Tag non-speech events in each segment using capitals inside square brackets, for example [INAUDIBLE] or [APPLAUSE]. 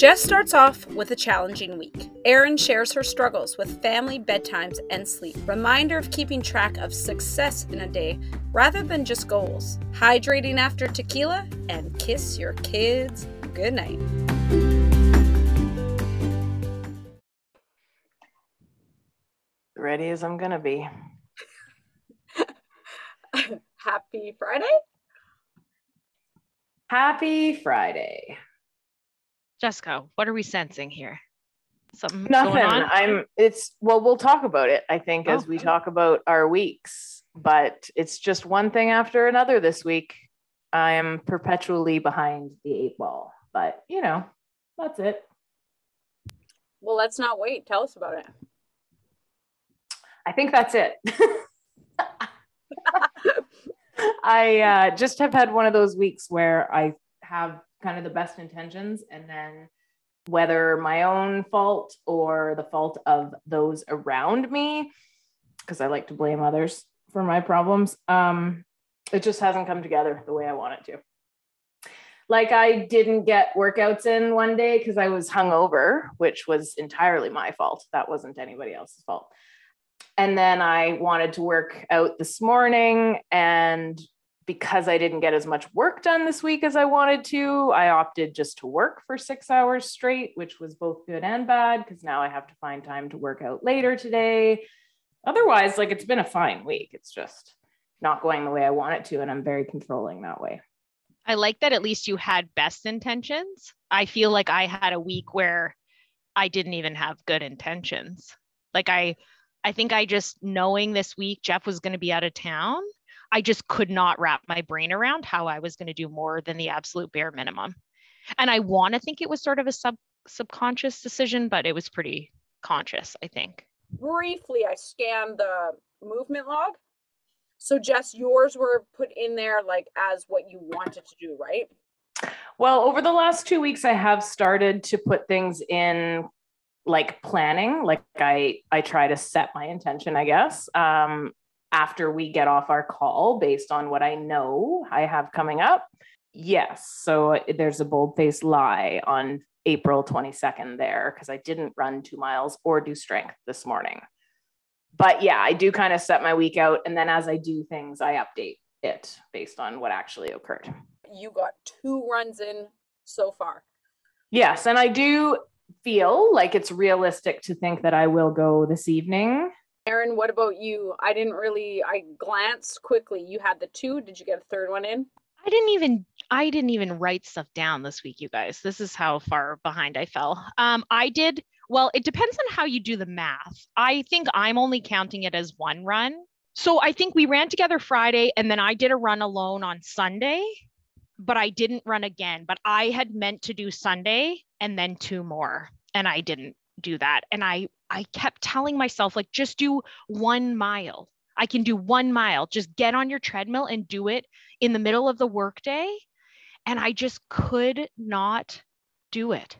Jess starts off with a challenging week. Erin shares her struggles with family bedtimes and sleep. Reminder of keeping track of success in a day rather than just goals. Hydrating after tequila and kiss your kids goodnight. Ready as I'm gonna be. [LAUGHS] Happy Friday. Happy Friday. Jessica, what are we sensing here? Something Nothing. going on? I'm it's well, we'll talk about it, I think, as we Okay. talk about our weeks. But it's just one thing after another this week. I am perpetually behind the eight ball. But you know, that's it. Well, let's not wait. Tell us about it. I think that's it. [LAUGHS] I uh, just have had one of those weeks where I have kind of the best intentions, and then whether my own fault or the fault of those around me, because I like to blame others for my problems, um, it just hasn't come together the way I want it to. Like I didn't get workouts in one day because I was hungover, which was entirely my fault. That wasn't anybody else's fault. And then I wanted to work out this morning. And because I didn't get as much work done this week as I wanted to, I opted just to work for six hours straight, which was both good and bad because now I have to find time to work out later today. Otherwise, like it's been a fine week. It's just not going the way I want it to. And I'm very controlling that way. I like that at least you had best intentions. I feel like I had a week where I didn't even have good intentions. Like I I think I just knowing this week Jeff was going to be out of town, I just could not wrap my brain around how I was going to do more than the absolute bare minimum. And I want to think it was sort of a sub subconscious decision, but it was pretty conscious, I think. Briefly, I scanned the movement log. So, Jess, yours were put in there like as what you wanted to do, right? Well, over the last two weeks, I have started to put things in like planning. Like I, I try to set my intention, I guess, um, after we get off our call based on what I know I have coming up. Yes. So uh, there's a bold faced lie on April 22nd there because I didn't run two miles or do strength this morning. But yeah, I do kind of set my week out. And then as I do things, I update it based on what actually occurred. You got two runs in so far. Yes, and I do feel like it's realistic to think that I will go this evening. Erin, what about you? I didn't really, I glanced quickly. You had the two. Did you get a third one in? I didn't even I didn't even write stuff down this week, you guys. This is how far behind I fell. Um, I did well, it depends on how you do the math. I think I'm only counting it as one run. So I think we ran together Friday and then I did a run alone on Sunday, but I didn't run again. But I had meant to do Sunday and then two more, and I didn't do that. And I I kept telling myself like just do one mile. I can do one mile. Just get on your treadmill and do it in the middle of the workday. And I just could not do it.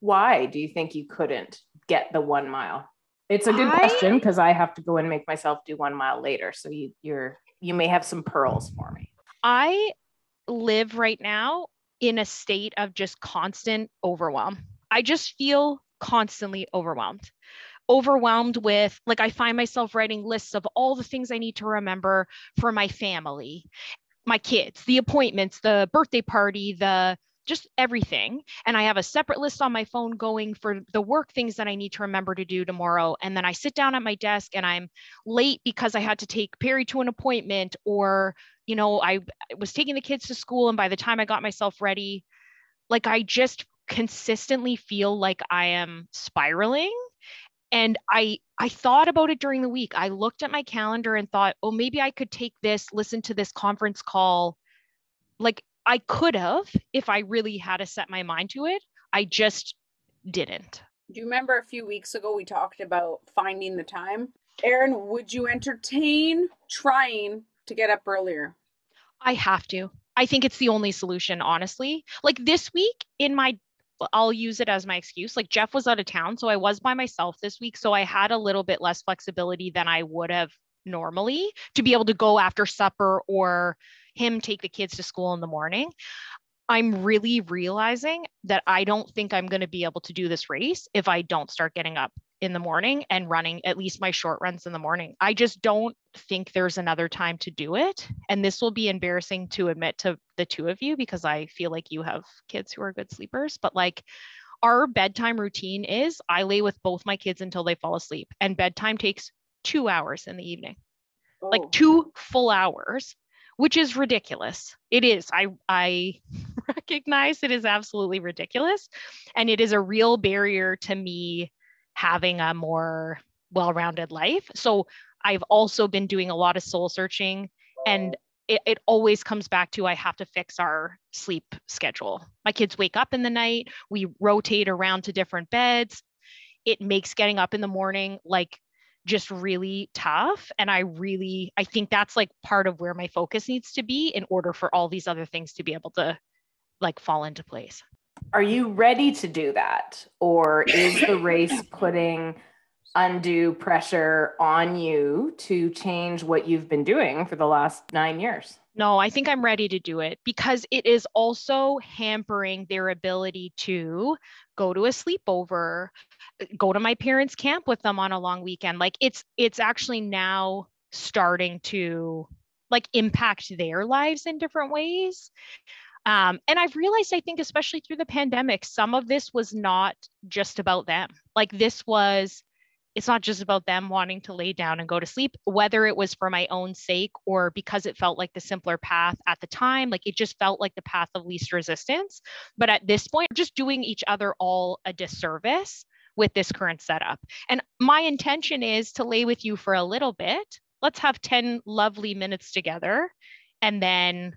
Why do you think you couldn't get the one mile? It's a good I- question because I have to go and make myself do one mile later. So you you're you may have some pearls for me. I live right now in a state of just constant overwhelm. I just feel constantly overwhelmed. Overwhelmed with, like, I find myself writing lists of all the things I need to remember for my family, my kids, the appointments, the birthday party, the just everything. And I have a separate list on my phone going for the work things that I need to remember to do tomorrow. And then I sit down at my desk and I'm late because I had to take Perry to an appointment or you know, I was taking the kids to school, and by the time I got myself ready, like I just consistently feel like I am spiraling. And I I thought about it during the week. I looked at my calendar and thought, oh, maybe I could take this, listen to this conference call. Like I could have if I really had to set my mind to it. I just didn't. Do you remember a few weeks ago we talked about finding the time? Erin, would you entertain trying to get up earlier? I have to. I think it's the only solution, honestly. Like this week in my I'll use it as my excuse. Like Jeff was out of town, so I was by myself this week, so I had a little bit less flexibility than I would have normally to be able to go after supper or him take the kids to school in the morning. I'm really realizing that I don't think I'm going to be able to do this race if I don't start getting up in the morning and running at least my short runs in the morning. I just don't think there's another time to do it. And this will be embarrassing to admit to the two of you because I feel like you have kids who are good sleepers, but like our bedtime routine is I lay with both my kids until they fall asleep, and bedtime takes two hours in the evening, oh. like two full hours which is ridiculous. It is. I I [LAUGHS] recognize it is absolutely ridiculous and it is a real barrier to me having a more well-rounded life. So I've also been doing a lot of soul searching and it, it always comes back to I have to fix our sleep schedule. My kids wake up in the night, we rotate around to different beds. It makes getting up in the morning like just really tough and i really i think that's like part of where my focus needs to be in order for all these other things to be able to like fall into place. Are you ready to do that or is the race [LAUGHS] putting undue pressure on you to change what you've been doing for the last 9 years no, I think I'm ready to do it because it is also hampering their ability to go to a sleepover, go to my parents' camp with them on a long weekend. Like it's it's actually now starting to like impact their lives in different ways. Um, and I've realized, I think, especially through the pandemic, some of this was not just about them. Like this was it's not just about them wanting to lay down and go to sleep, whether it was for my own sake or because it felt like the simpler path at the time. Like it just felt like the path of least resistance. But at this point, just doing each other all a disservice with this current setup. And my intention is to lay with you for a little bit. Let's have 10 lovely minutes together. And then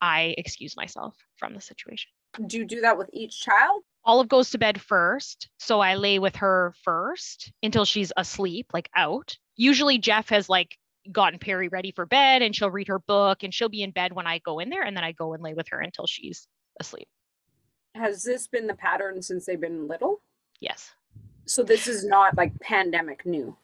I excuse myself from the situation. Do you do that with each child? Olive goes to bed first. So I lay with her first until she's asleep, like out. Usually Jeff has like gotten Perry ready for bed and she'll read her book and she'll be in bed when I go in there and then I go and lay with her until she's asleep. Has this been the pattern since they've been little? Yes. So this is not like pandemic new.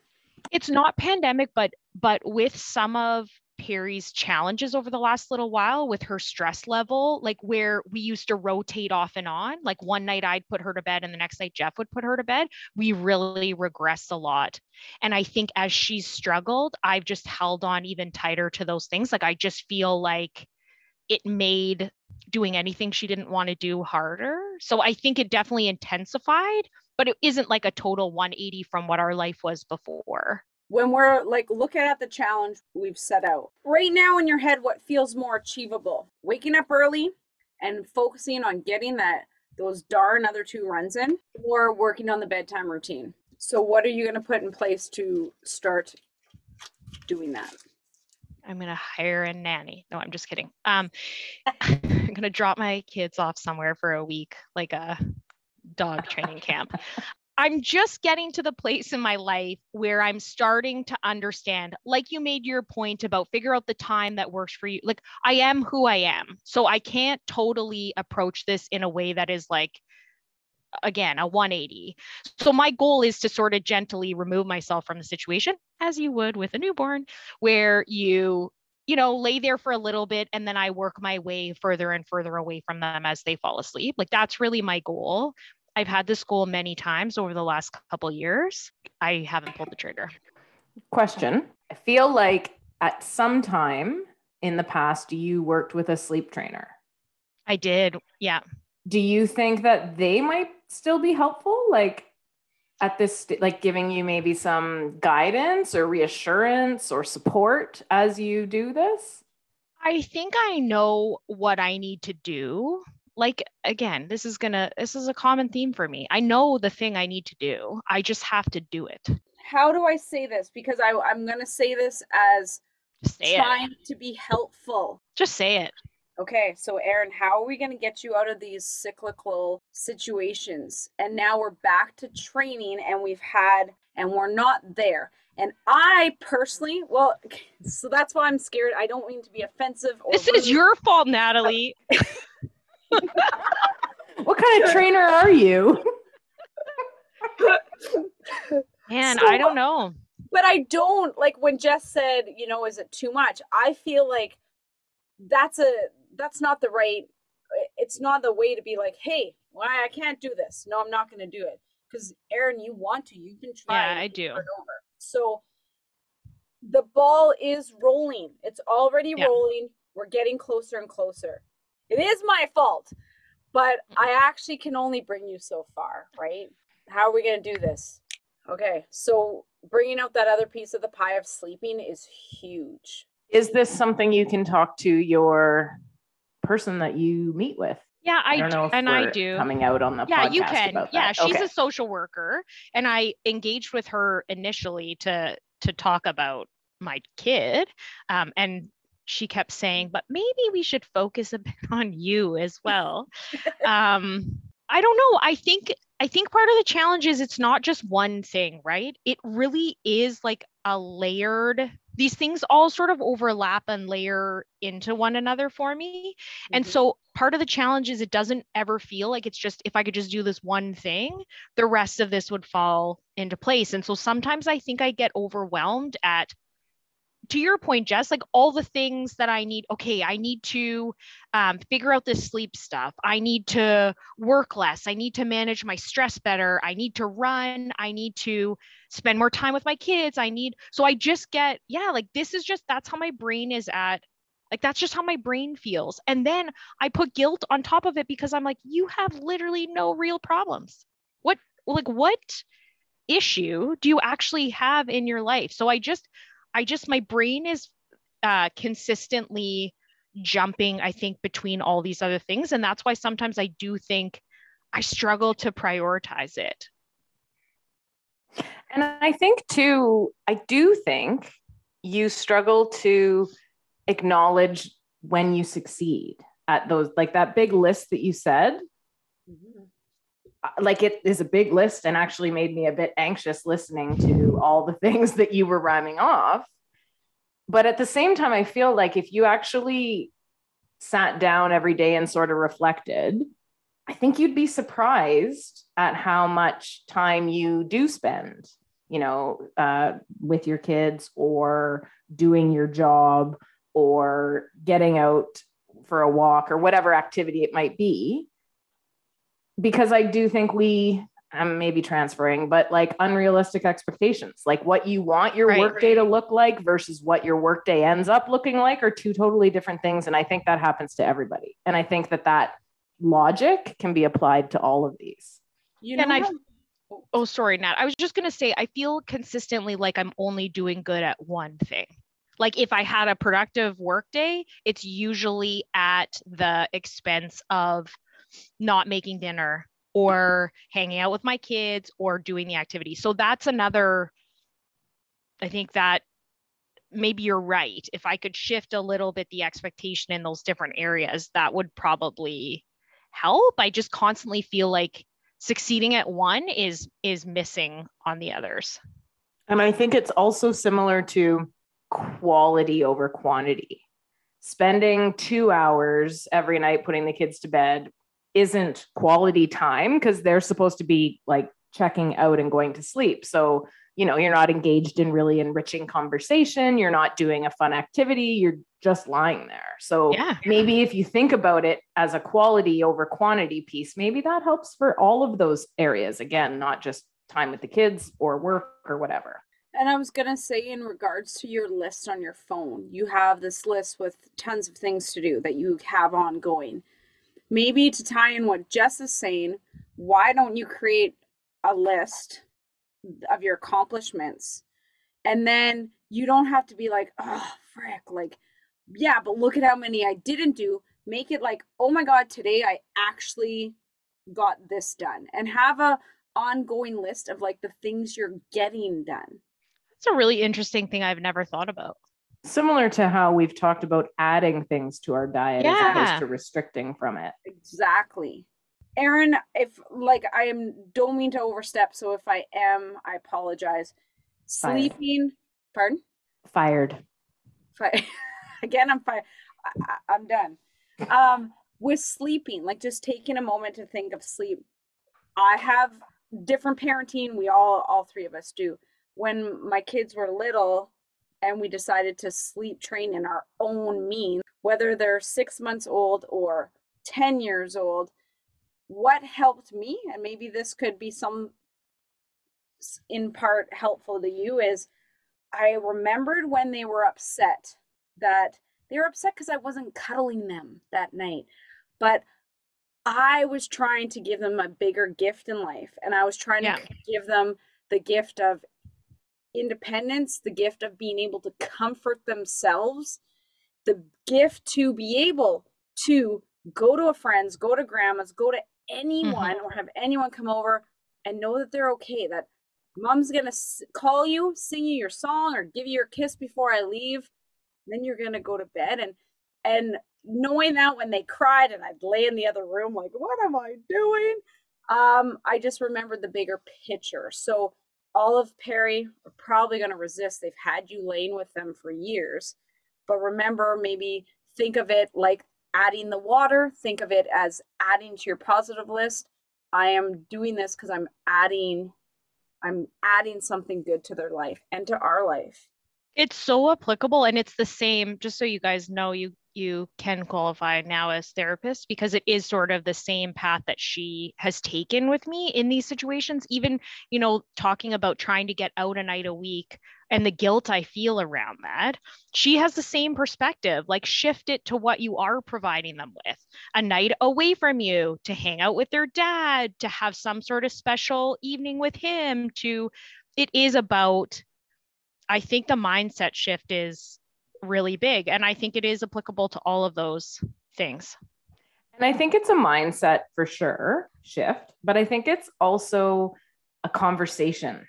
It's not pandemic, but but with some of Perry's challenges over the last little while with her stress level, like where we used to rotate off and on. Like one night I'd put her to bed and the next night Jeff would put her to bed. We really regress a lot. And I think as she's struggled, I've just held on even tighter to those things. Like I just feel like it made doing anything she didn't want to do harder. So I think it definitely intensified, but it isn't like a total 180 from what our life was before when we're like looking at the challenge we've set out. Right now in your head what feels more achievable? Waking up early and focusing on getting that those darn other two runs in or working on the bedtime routine? So what are you going to put in place to start doing that? I'm going to hire a nanny. No i'm just kidding. Um [LAUGHS] i'm going to drop my kids off somewhere for a week like a dog training camp [LAUGHS] I'm just getting to the place in my life where I'm starting to understand, like you made your point about figure out the time that works for you. Like I am who I am. So I can't totally approach this in a way that is like, again, a 180. So my goal is to sort of gently remove myself from the situation, as you would with a newborn, where you you know, lay there for a little bit and then I work my way further and further away from them as they fall asleep. Like that's really my goal. I've had this goal many times over the last couple years. I haven't pulled the trigger. Question. I feel like at some time in the past you worked with a sleep trainer. I did. Yeah. Do you think that they might still be helpful like at this st- like giving you maybe some guidance or reassurance or support as you do this? I think I know what I need to do like again this is gonna this is a common theme for me i know the thing i need to do i just have to do it how do i say this because I, i'm gonna say this as say trying it. to be helpful just say it okay so Erin how are we gonna get you out of these cyclical situations and now we're back to training and we've had and we're not there and I personally, well, [LAUGHS] so that's why I'm scared. I don't mean to be offensive. this rude. is your fault, Natalie. [LAUGHS] what kind of trainer are you? Man, so, I don't know. But I don't like when Jess said, you know, is it too much? I feel like that's a that's not the right it's not the way to be like, hey, why I can't do this. No, I'm not going to do it. Because Erin, you want to. You've been trying. Yeah, I do. Over and over. So the ball is rolling. It's already Yeah. rolling. We're getting closer and closer. It is my fault, but I actually can only bring you so far, right? How are we going to do this? Okay, so bringing out that other piece of the pie of sleeping is huge. Is this something you can talk to your person that you meet with? Yeah, I, don't do, know if and I we're do. coming out on the yeah podcast you can yeah that. she's Okay. a social worker and i engaged with her initially to to talk about my kid um, and she kept saying but maybe we should focus a [LAUGHS] bit on you as well. [LAUGHS] Um, i don't know. I think i think part of the challenge is it's not just one thing right? It really is like a layered these things all sort of overlap and layer into one another for me. And Mhm. so part of the challenge is it doesn't ever feel like it's just if I could just do this one thing, the rest of this would fall into place. And so sometimes I think I get overwhelmed at to your point, Jess, like all the things that I need. Okay, I need to um, figure out this sleep stuff. I need to work less. I need to manage my stress better. I need to run. I need to spend more time with my kids. I need, so I just get, yeah, like this is just, that's how my brain is at. Like that's just how my brain feels. And then I put guilt on top of it because I'm like, you have literally no real problems. What, like, what issue do you actually have in your life? So I just, I just, my brain is uh, consistently jumping, I think, between all these other things. And that's why sometimes I do think I struggle to prioritize it. And I think too, I do think you struggle to acknowledge when you succeed at those, like that big list that you said. Mhm. Uh, Like it is a big list and actually made me a bit anxious listening to all the [LAUGHS] things that you were rhyming off. But at the same time, I feel like if you actually sat down every day and sort of reflected, I think you'd be surprised at how much time you do spend, you know, uh, with your kids or doing your job or getting out for a walk or whatever activity it might be. Because I do think we, I'm maybe transferring, but like unrealistic expectations, like what you want your Right. workday to look like versus what your workday ends up looking like are two totally different things. And I think that happens to everybody. And I think that that logic can be applied to all of these. You And know, I've- oh, oh, sorry, Nat. I was just going to say, I feel consistently like I'm only doing good at one thing. Like if I had a productive work day, it's usually at the expense of not making dinner or hanging out with my kids or doing the activity. So that's another, I think that maybe you're right. If I could shift a little bit the expectation in those different areas, that would probably help. I just constantly feel like succeeding at one is is missing on the others. And I think it's also similar to quality over quantity. Spending two hours every night putting the kids to bed isn't quality time because they're supposed to be like checking out and going to sleep. So, you know, you're not engaged in really enriching conversation. You're not doing a fun activity. You're just lying there. So, Yeah. maybe if you think about it as a quality over quantity piece, maybe that helps for all of those areas. Again, not just time with the kids or work or whatever. And I was going to say, in regards to your list on your phone, you have this list with tons of things to do that you have ongoing. Maybe to tie in what Jess is saying, why don't you create a list of your accomplishments? And then you don't have to be like, oh, frick, like, yeah, but look at how many I didn't do. Make it like, oh my God, today I actually got this done. And have a ongoing list of like the things you're getting done. It's a really interesting thing I've never thought about. Similar to how we've talked about adding things to our diet yeah. as opposed to restricting from it. Exactly. Erin, if like I am don't mean to overstep, so if I am, I apologize. Fired. Sleeping, pardon? Fired. Fi- [LAUGHS] Again, I'm fine. I'm done. Um, with sleeping, like just taking a moment to think of sleep. I have different parenting. We all, all three of us do. When my kids were little, and we decided to sleep train in our own means, whether they're six months old or 10 years old, what helped me, and maybe this could be some in part helpful to you, is I remembered when they were upset that they were upset because I wasn't cuddling them that night. But I was trying to give them a bigger gift in life, and I was trying yeah. to give them the gift of independence, the gift of being able to comfort themselves, the gift to be able to go to a friend's, go to grandma's, go to anyone mm-hmm. or have anyone come over and know that they're okay, that mom's going to call you, sing you your song or give you your kiss before I leave. Then you're going to go to bed and and knowing that when they cried and I'd lay in the other room like what am I doing? Um I just remembered the bigger picture. So Olive Perry are probably going to resist. They've had you laying with them for years. But remember, maybe think of it like adding the water, think of it as adding to your positive list. I am doing this because I'm adding I'm adding something good to their life and to our life. It's so applicable and it's the same just so you guys know you you can qualify now as therapist because it is sort of the same path that she has taken with me in these situations even you know talking about trying to get out a night a week and the guilt i feel around that. She has the same perspective like shift it to what you are providing them with. A night away from you to hang out with their dad to have some sort of special evening with him to it is about i think the mindset shift is really big. And I think it is applicable to all of those things. And I think it's a mindset for sure shift, but I think it's also a conversation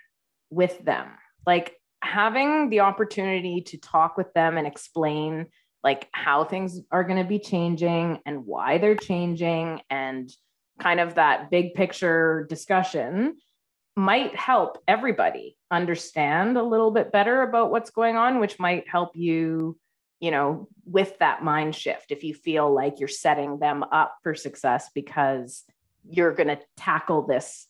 with them. Like having the opportunity to talk with them and explain like how things are going to be changing and why they're changing and kind of that big picture discussion might help everybody understand a little bit better about what's going on, which might help you, you know, with that mind shift if you feel like you're setting them up for success because you're going to tackle this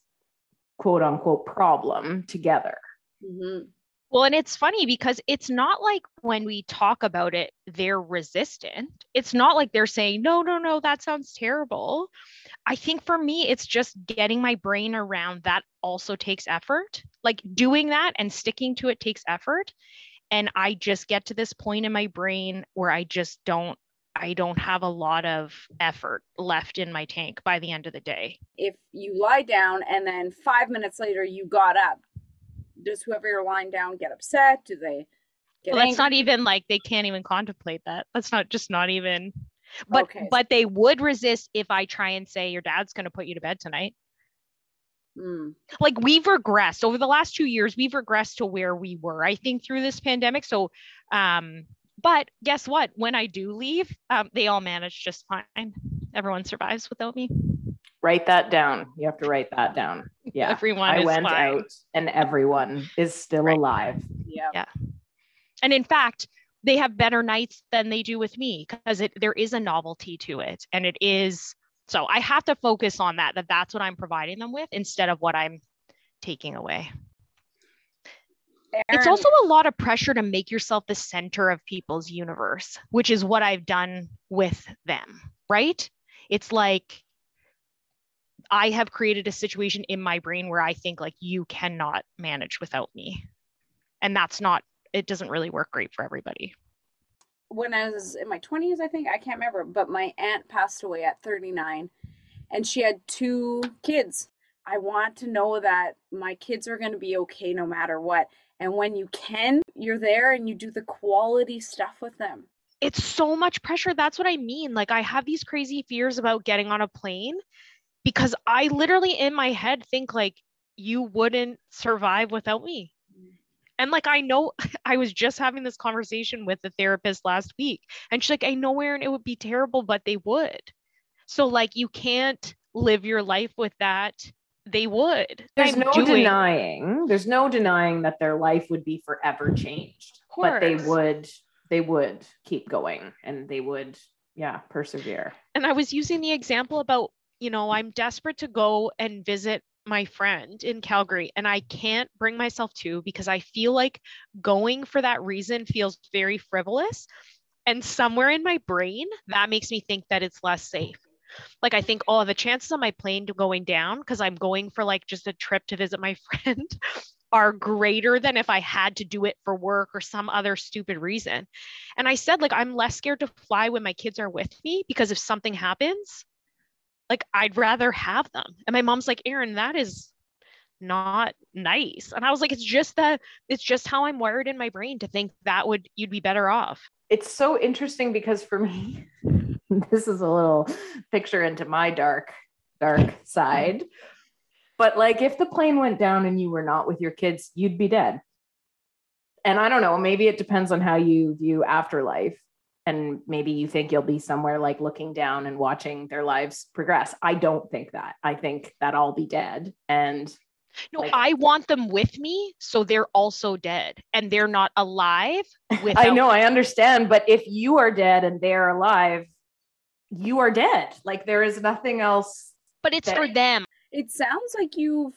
quote unquote problem together. Mm-hmm. Well, and it's funny because it's not like when we talk about it, they're resistant. It's not like they're saying, no, no, no, that sounds terrible. I think for me, it's just getting my brain around that also takes effort. Like doing that and sticking to it takes effort. And I just get to this point in my brain where I just don't I don't have a lot of effort left in my tank by the end of the day. If you lie down and then five minutes later you got up, does whoever you're lying down get upset? Do they well, that's not even like they can't even contemplate that. That's not just not even but okay. but they would resist if I try and say your dad's going to put you to bed tonight. Mm. Like we've regressed over the last two years, we've regressed to where we were, I think, through this pandemic. So, um, but guess what? When I do leave, um, they all manage just fine. Everyone survives without me. Write that down. You have to write that down. Yeah. everyone I went fine. out and everyone is still right. alive. Yeah. Yeah. And in fact, they have better nights than they do with me because it there is a novelty to it and it is so i have to focus on that that that's what i'm providing them with instead of what i'm taking away. It's also a lot of pressure to make yourself the center of people's universe which is what i've done with them right? It's like i have created a situation in my brain where i think like you cannot manage without me and that's not it doesn't really work great for everybody. When I was in my 20s, I think, I can't remember, but my aunt passed away at 39 and she had two kids. I want to know that my kids are going to be okay no matter what. And when you can, you're there and you do the quality stuff with them. It's so much pressure. That's what I mean. Like, I have these crazy fears about getting on a plane because I literally in my head think, like, you wouldn't survive without me. And like, I know [LAUGHS] I was just having this conversation with the therapist last week, and she's like, I know, Erin, it would be terrible, but they would. So, like, you can't live your life with that. They would. There's I'm no doing... denying, there's no denying that their life would be forever changed, but they would, they would keep going and they would, yeah, persevere. And I was using the example about, you know, I'm desperate to go and visit my friend in Calgary and I can't bring myself to because I feel like going for that reason feels very frivolous. And somewhere in my brain, that makes me think that it's less safe. Like I think all oh, the chances of my plane going down because I'm going for like just a trip to visit my [LAUGHS] friend are greater than if I had to do it for work or some other stupid reason. And I said like I'm less scared to fly when my kids are with me because if something happens, like I'd rather have them. And my mom's like, Erin, that is not nice." And I was like, "It's just that it's just how I'm wired in my brain to think that would you'd be better off." It's so interesting because for me [LAUGHS] this is a little picture into my dark dark side but like if the plane went down and you were not with your kids you'd be dead and i don't know maybe it depends on how you view afterlife and maybe you think you'll be somewhere like looking down and watching their lives progress i don't think that i think that i'll be dead and no, like, I want them with me so they're also dead and they're not alive [LAUGHS] I know, me. I understand, but if you are dead and they're alive, you are dead. Like there is nothing else. But it's that... for them. It sounds like you've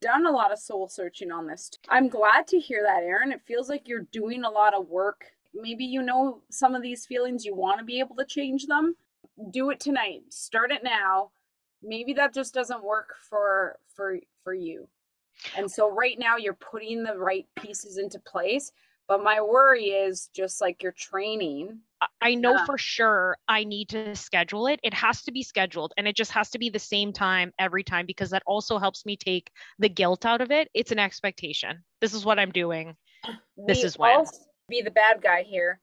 done a lot of soul searching on this. I'm glad to hear that, Erin. It feels like you're doing a lot of work. Maybe you know some of these feelings, you want to be able to change them. Do it tonight. Start it now. Maybe that just doesn't work for for for you. And so right now you're putting the right pieces into place, but my worry is just like your training I know yeah. for sure I need to schedule it. It has to be scheduled and it just has to be the same time every time because that also helps me take the guilt out of it. It's an expectation. This is what I'm doing. This we is when. Be the bad guy here.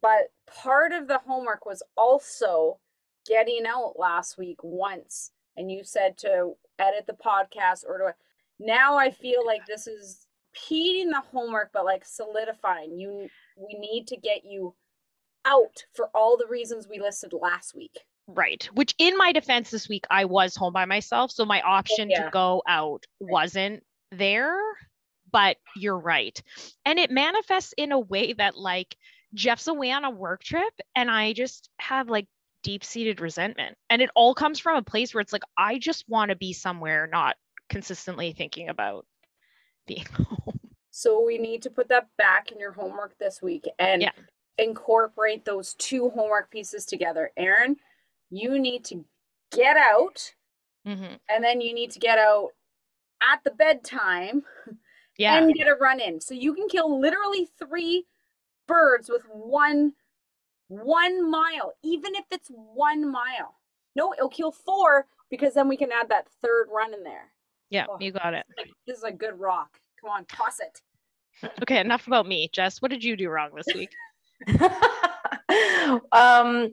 But part of the homework was also getting out last week once and you said to edit the podcast or to now I feel like this is repeating the homework but like solidifying you we need to get you out for all the reasons we listed last week. Right. Which in my defense this week I was home by myself, so my option yeah. to go out wasn't there, but you're right. And it manifests in a way that like Jeff's away on a work trip and I just have like deep-seated resentment. And it all comes from a place where it's like I just want to be somewhere not consistently thinking about [LAUGHS] being home. So we need to put that back in your homework this week. And yeah incorporate those two homework pieces together. Erin, you need to get out, mm-hmm. and then you need to get out at the bedtime [LAUGHS] yeah. and get a run in. So you can kill literally three birds with one one mile, even if it's one mile. No, it'll kill four because then we can add that third run in there. Yeah, oh, you got it. This is a good rock. Come on, toss it. Okay, enough about me. Jess, what did you do wrong this week? [LAUGHS] um,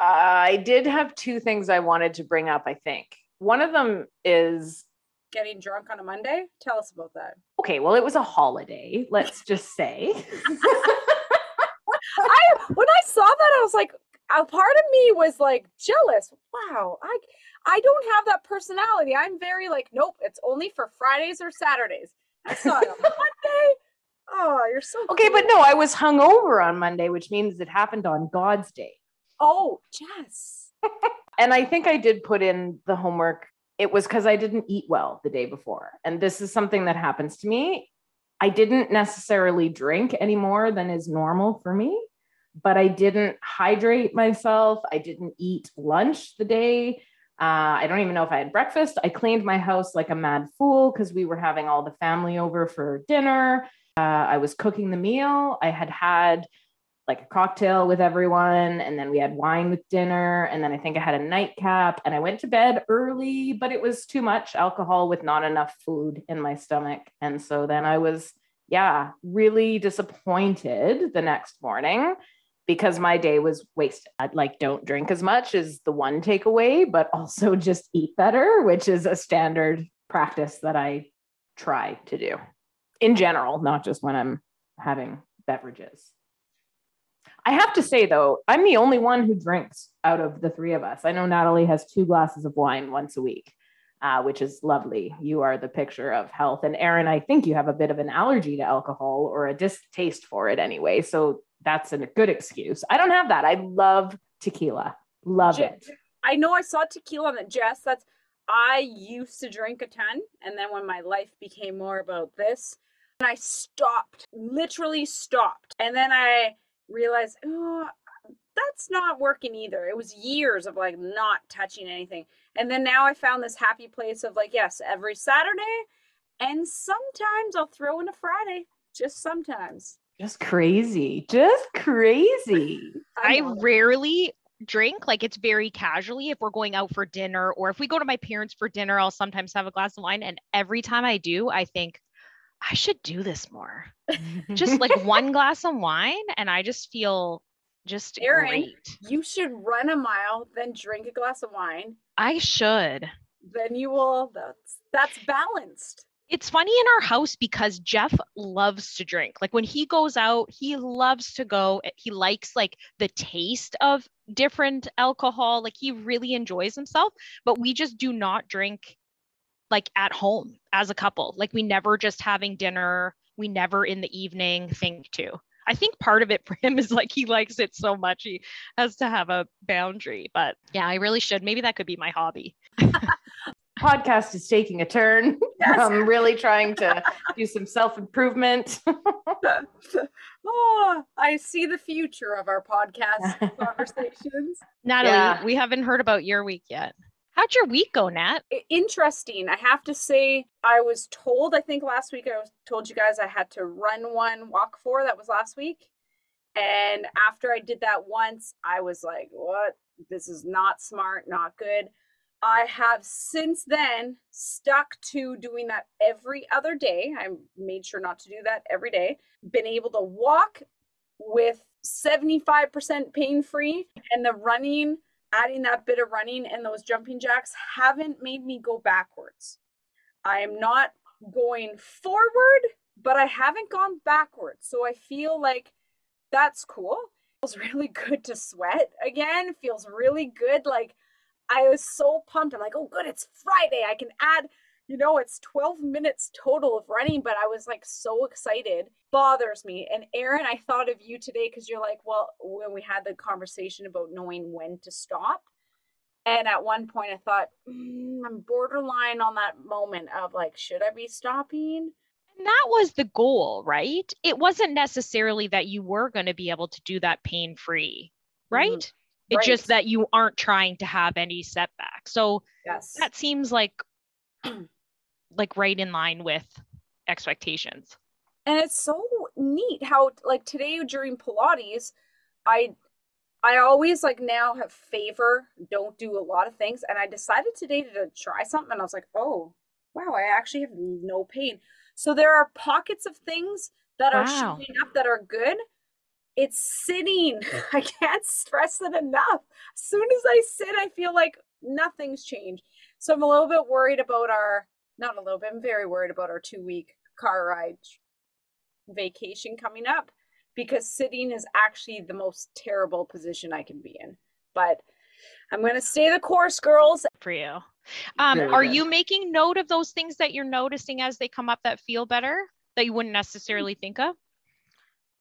I did have two things I wanted to bring up, I think. One of them is getting drunk on a Monday. Tell us about that. Okay, well, it was a holiday, let's just say. [LAUGHS] I when I saw that, I was like, a part of me was like jealous. Wow, I I don't have that personality. I'm very like, nope, it's only for Fridays or Saturdays. I saw it on [LAUGHS] Monday. Oh, you're so okay. Cool. But no, I was hungover on Monday, which means it happened on God's day. Oh, Jess. [LAUGHS] and I think I did put in the homework. It was because I didn't eat well the day before. And this is something that happens to me. I didn't necessarily drink any more than is normal for me, but I didn't hydrate myself. I didn't eat lunch the day. Uh, I don't even know if I had breakfast. I cleaned my house like a mad fool because we were having all the family over for dinner. Uh, I was cooking the meal. I had had like a cocktail with everyone, and then we had wine with dinner. And then I think I had a nightcap, and I went to bed early, but it was too much alcohol with not enough food in my stomach. And so then I was, yeah, really disappointed the next morning because my day was wasted. I'd like don't drink as much is the one takeaway, but also [LAUGHS] just eat better, which is a standard practice that I try to do in general, not just when I'm having beverages. I have to say though, I'm the only one who drinks out of the three of us. I know Natalie has two glasses of wine once a week, uh, which is lovely. You are the picture of health. And Erin, I think you have a bit of an allergy to alcohol or a distaste for it anyway. So that's a good excuse. I don't have that. I love tequila. Love it. I know I saw tequila on it, Jess. That's I used to drink a ton, and then when my life became more about this, and I stopped, literally stopped. And then I realized, oh, that's not working either. It was years of like not touching anything. And then now I found this happy place of like, yes, every Saturday and sometimes I'll throw in a Friday, just sometimes. Just crazy. Just crazy. [LAUGHS] I, I rarely drink like it's very casually if we're going out for dinner or if we go to my parents for dinner i'll sometimes have a glass of wine and every time i do i think i should do this more just like [LAUGHS] one glass of wine and i just feel just Erin, great. You should run a mile, then drink a glass of wine. I should. Then you will. That's that's balanced. It's funny in our house because Jeff loves to drink. Like when he goes out, he loves to go. Eh, he likes like the taste of different alcohol. Like he really enjoys himself, but we just do not drink like at home as a couple. Like we never just having dinner. We never in the evening think to. I think part of it for him is like he likes it so much he has to have a boundary. But yeah, I really should. Maybe that could be my hobby. [LAUGHS] Podcast is taking a turn. Yes. I'm really trying to do some self improvement. [LAUGHS] oh, I see the future of our podcast [LAUGHS] conversations. Natalie, yeah. we haven't heard about your week yet. How'd your week go, Nat? Interesting. I have to say, I was told, I think last week I was told you guys I had to run one, walk four. That was last week. And after I did that once, I was like, what? This is not smart, not good. I have since then stuck to doing that every other day. I made sure not to do that every day. Been able to walk with 75% pain free and the running adding that bit of running and those jumping jacks haven't made me go backwards. I am not going forward, but I haven't gone backwards. So I feel like that's cool. Feels [LAUGHS] really good to sweat again. Feels really good. Like I was so pumped. I'm like, oh, good, it's Friday. I can add you know, it's 12 minutes total of running, but I was like so excited. Bothers me. And Erin, I thought of you today because you're like, well, when we had the conversation about knowing when to stop. And at one point, I thought, mm, I'm borderline on that moment of like, should I be stopping? And that was the goal, right? It wasn't necessarily that you were going to be able to do that pain free, right? Mm-hmm. It's right. just that you aren't trying to have any setbacks. So yes. that seems like [CLEARS THROAT] like right in line with expectations. And it's so neat how like today during Pilates, I I always like now have favor, don't do a lot of things. And I decided today to try something and I was like, oh, wow, I actually have no pain. So there are pockets of things that wow. are showing up that are good. It's sitting. [LAUGHS] I can't stress it enough. As soon as I sit, I feel like nothing's changed. So I'm a little bit worried about our not a little bit, I'm very worried about our two week car ride vacation coming up because sitting is actually the most terrible position I can be in. But I'm going to stay the course, girls. For you. Um, are you making note of those things that you're noticing as they come up that feel better that you wouldn't necessarily think of?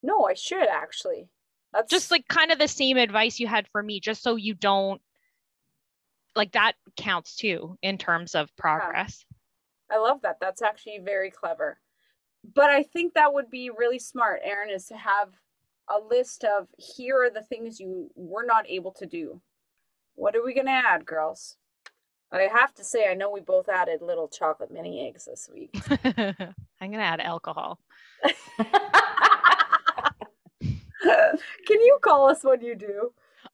No, I should actually. That's just like kind of the same advice you had for me, just so you don't like that counts too in terms of progress. I love that. That's actually very clever. But I think that would be really smart, Erin, is to have a list of here are the things you were not able to do. What are we going to add, girls? I have to say, I know we both added little chocolate mini eggs this week. [LAUGHS] [LAUGHS] I'm going to add alcohol. [LAUGHS] Can you call us when you do?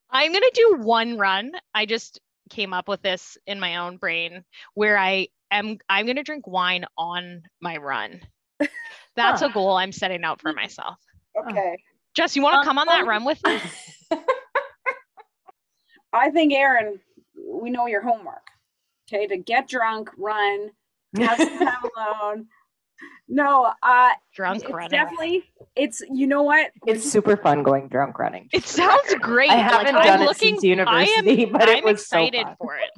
I'm going to do one run. I just came up with this in my own brain where I am I'm going to drink wine on my run. [LAUGHS] That's huh. a goal I'm setting out for myself. Okay. Jess, you want to um, come on that run with me? [LAUGHS] I think Erin, we know your homework. Okay, to get drunk, run, have some [LAUGHS] time alone. No, uh drunk running. Definitely it's you know what? It's super fun going drunk running. It sounds great. I haven't like, done I'm it looking, since university, am, but it I'm was excited so for it.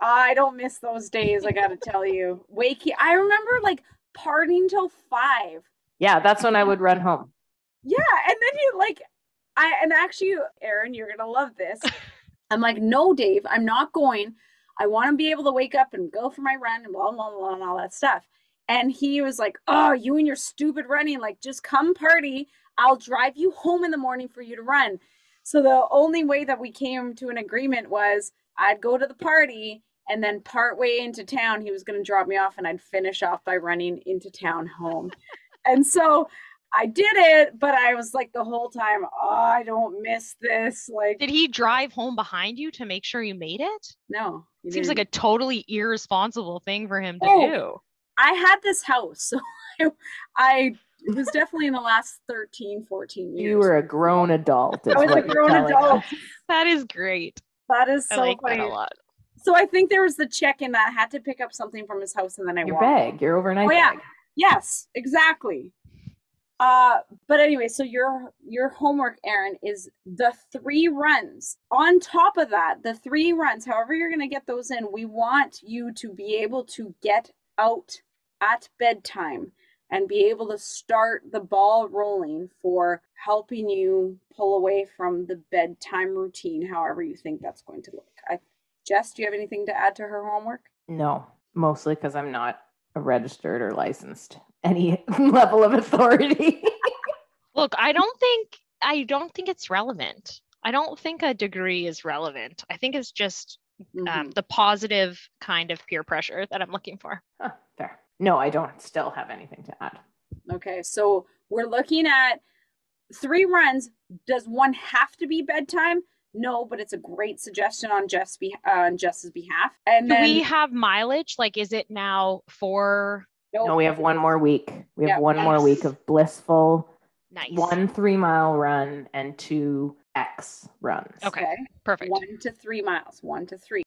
I don't miss those days, I gotta tell you. Wakey, I remember like partying till five. Yeah, that's when I would run home. Yeah, and then you like I and actually, Erin, you're gonna love this. I'm like, no, Dave, I'm not going. I want to be able to wake up and go for my run and blah blah blah and all that stuff. And he was like, "Oh, you and your stupid running, like just come party. I'll drive you home in the morning for you to run. So the only way that we came to an agreement was I'd go to the party and then partway into town he was going to drop me off and I'd finish off by running into town home. and so I did it, but I was like the whole time, oh, I don't miss this. Like, Did he drive home behind you to make sure you made it? no. he Seems like a totally irresponsible thing for him to Oh. do. I had this house, [LAUGHS] so I, I it was definitely in the last 13, 14 years. You were a grown adult. I was a grown adult. us. That is great. That is I so like funny. that a lot. So I think there was the check-in that I had to pick up something from his house and then I Your walked. bag, your overnight Oh yeah. bag. Yes, exactly. Uh, but anyway, so your your homework, Erin, is the three runs. On top of that, the three runs, however you're gonna get those in, we want you to be able to get out at bedtime and be able to start the ball rolling for helping you pull away from the bedtime routine, however you think that's going to look. I, Jess, do you have anything to add to her homework? No, mostly because I'm not a registered or licensed [LAUGHS] any [LAUGHS] level of authority. [LAUGHS] Look, I don't think I don't think it's relevant. I don't think a degree is relevant. I think it's just um, Mhm. the positive kind of peer pressure that I'm looking for. Huh, fair. No, I don't still have anything to add. Okay, so we're looking at three runs. Does one have to be bedtime? No, but it's a great suggestion on Jess be- uh, on Jess's behalf. And Do then we have mileage? Like, is it now four? no, No, we have one more week. We have Yeah, one more week of blissful nice? one three mile run and two X runs. Okay. okay, Perfect. one to three miles, one to three,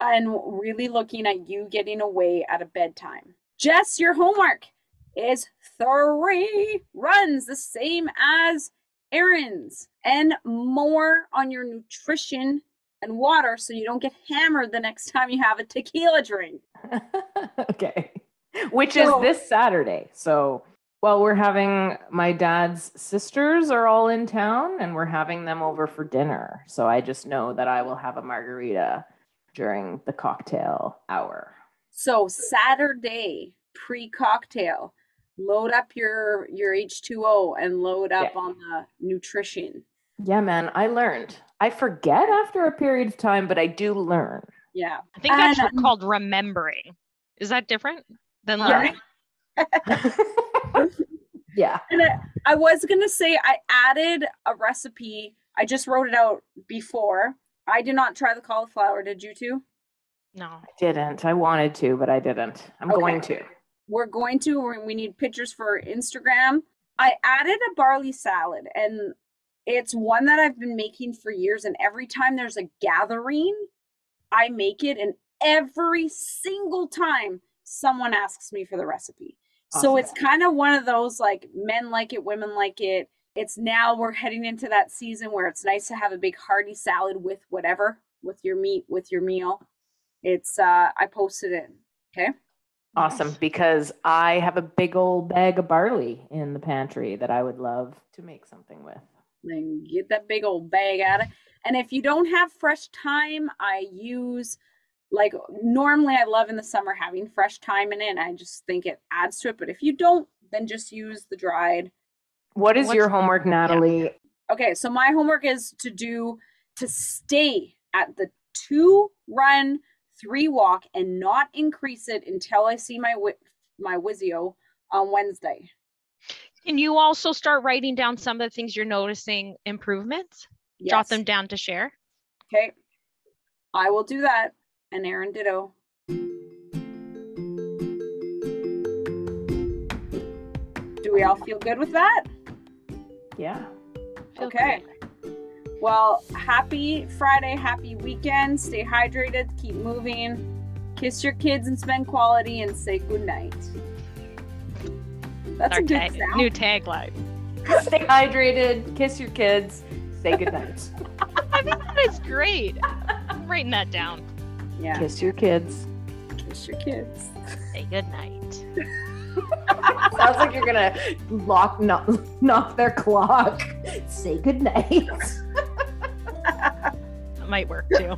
and really looking at you getting away at a bedtime. Jess, your homework is three runs, the same as Erin's, and more on your nutrition and water, so you don't get hammered the next time you have a tequila drink. [LAUGHS] okay. Which So- is this Saturday. So, well, we're having my dad's sisters are all in town and we're having them over for dinner. So I just know that I will have a margarita during the cocktail hour. So Saturday pre-cocktail, load up your your H2O and load up Yeah. on the nutrition. Yeah, man, I learned. I forget after a period of time, but I do learn. Yeah. I think that's And- um, called remembering. Is that different than learning? [LAUGHS] yeah. And I, I was gonna say I added a recipe. I just wrote it out before. I did not try the cauliflower. Did you too No. I didn't. I wanted to, but I didn't. I'm Okay. going to. We're going to. we- need pictures for Instagram. I added a barley salad, and it's one that I've been making for years. And every time there's a gathering, I make it, and every single time someone asks me for the recipe. So it's kind of one of those like men like it, women like it. It's now we're heading into that season where it's nice to have a big hearty salad with whatever, with your meat, with your meal. It's uh I posted it. Okay. Awesome, because I have a big old bag of barley in the pantry that I would love to make something with. Then get that big old bag out of And if you don't have fresh thyme, I use like normally I love in the summer having fresh thyme in it. And I just think it adds to it. But if you don't, then just use the dried. What is What's- your homework, Natalie? Okay, so my homework is to do to stay at the two run, three walk, and not increase it until I see my wi- my Wizio on Wednesday. Can you also start writing down some of the things you're noticing improvements? Jot them down to share. Okay. I will do that. And Erin ditto. Do we all feel good with that? Yeah. Feel Okay. great. Well, happy Friday, happy weekend. Stay hydrated, keep moving. Kiss your kids and spend quality and say goodnight. That's Our a good tag- sound. new tagline. [LAUGHS] Stay hydrated, kiss your kids, say goodnight. [LAUGHS] I think that is great. I'm writing that down. yeah, kiss your kids. kiss your kids. Say good night. [LAUGHS] Sounds like you're gonna lock knock, knock their clock. Say goodnight. Might work too.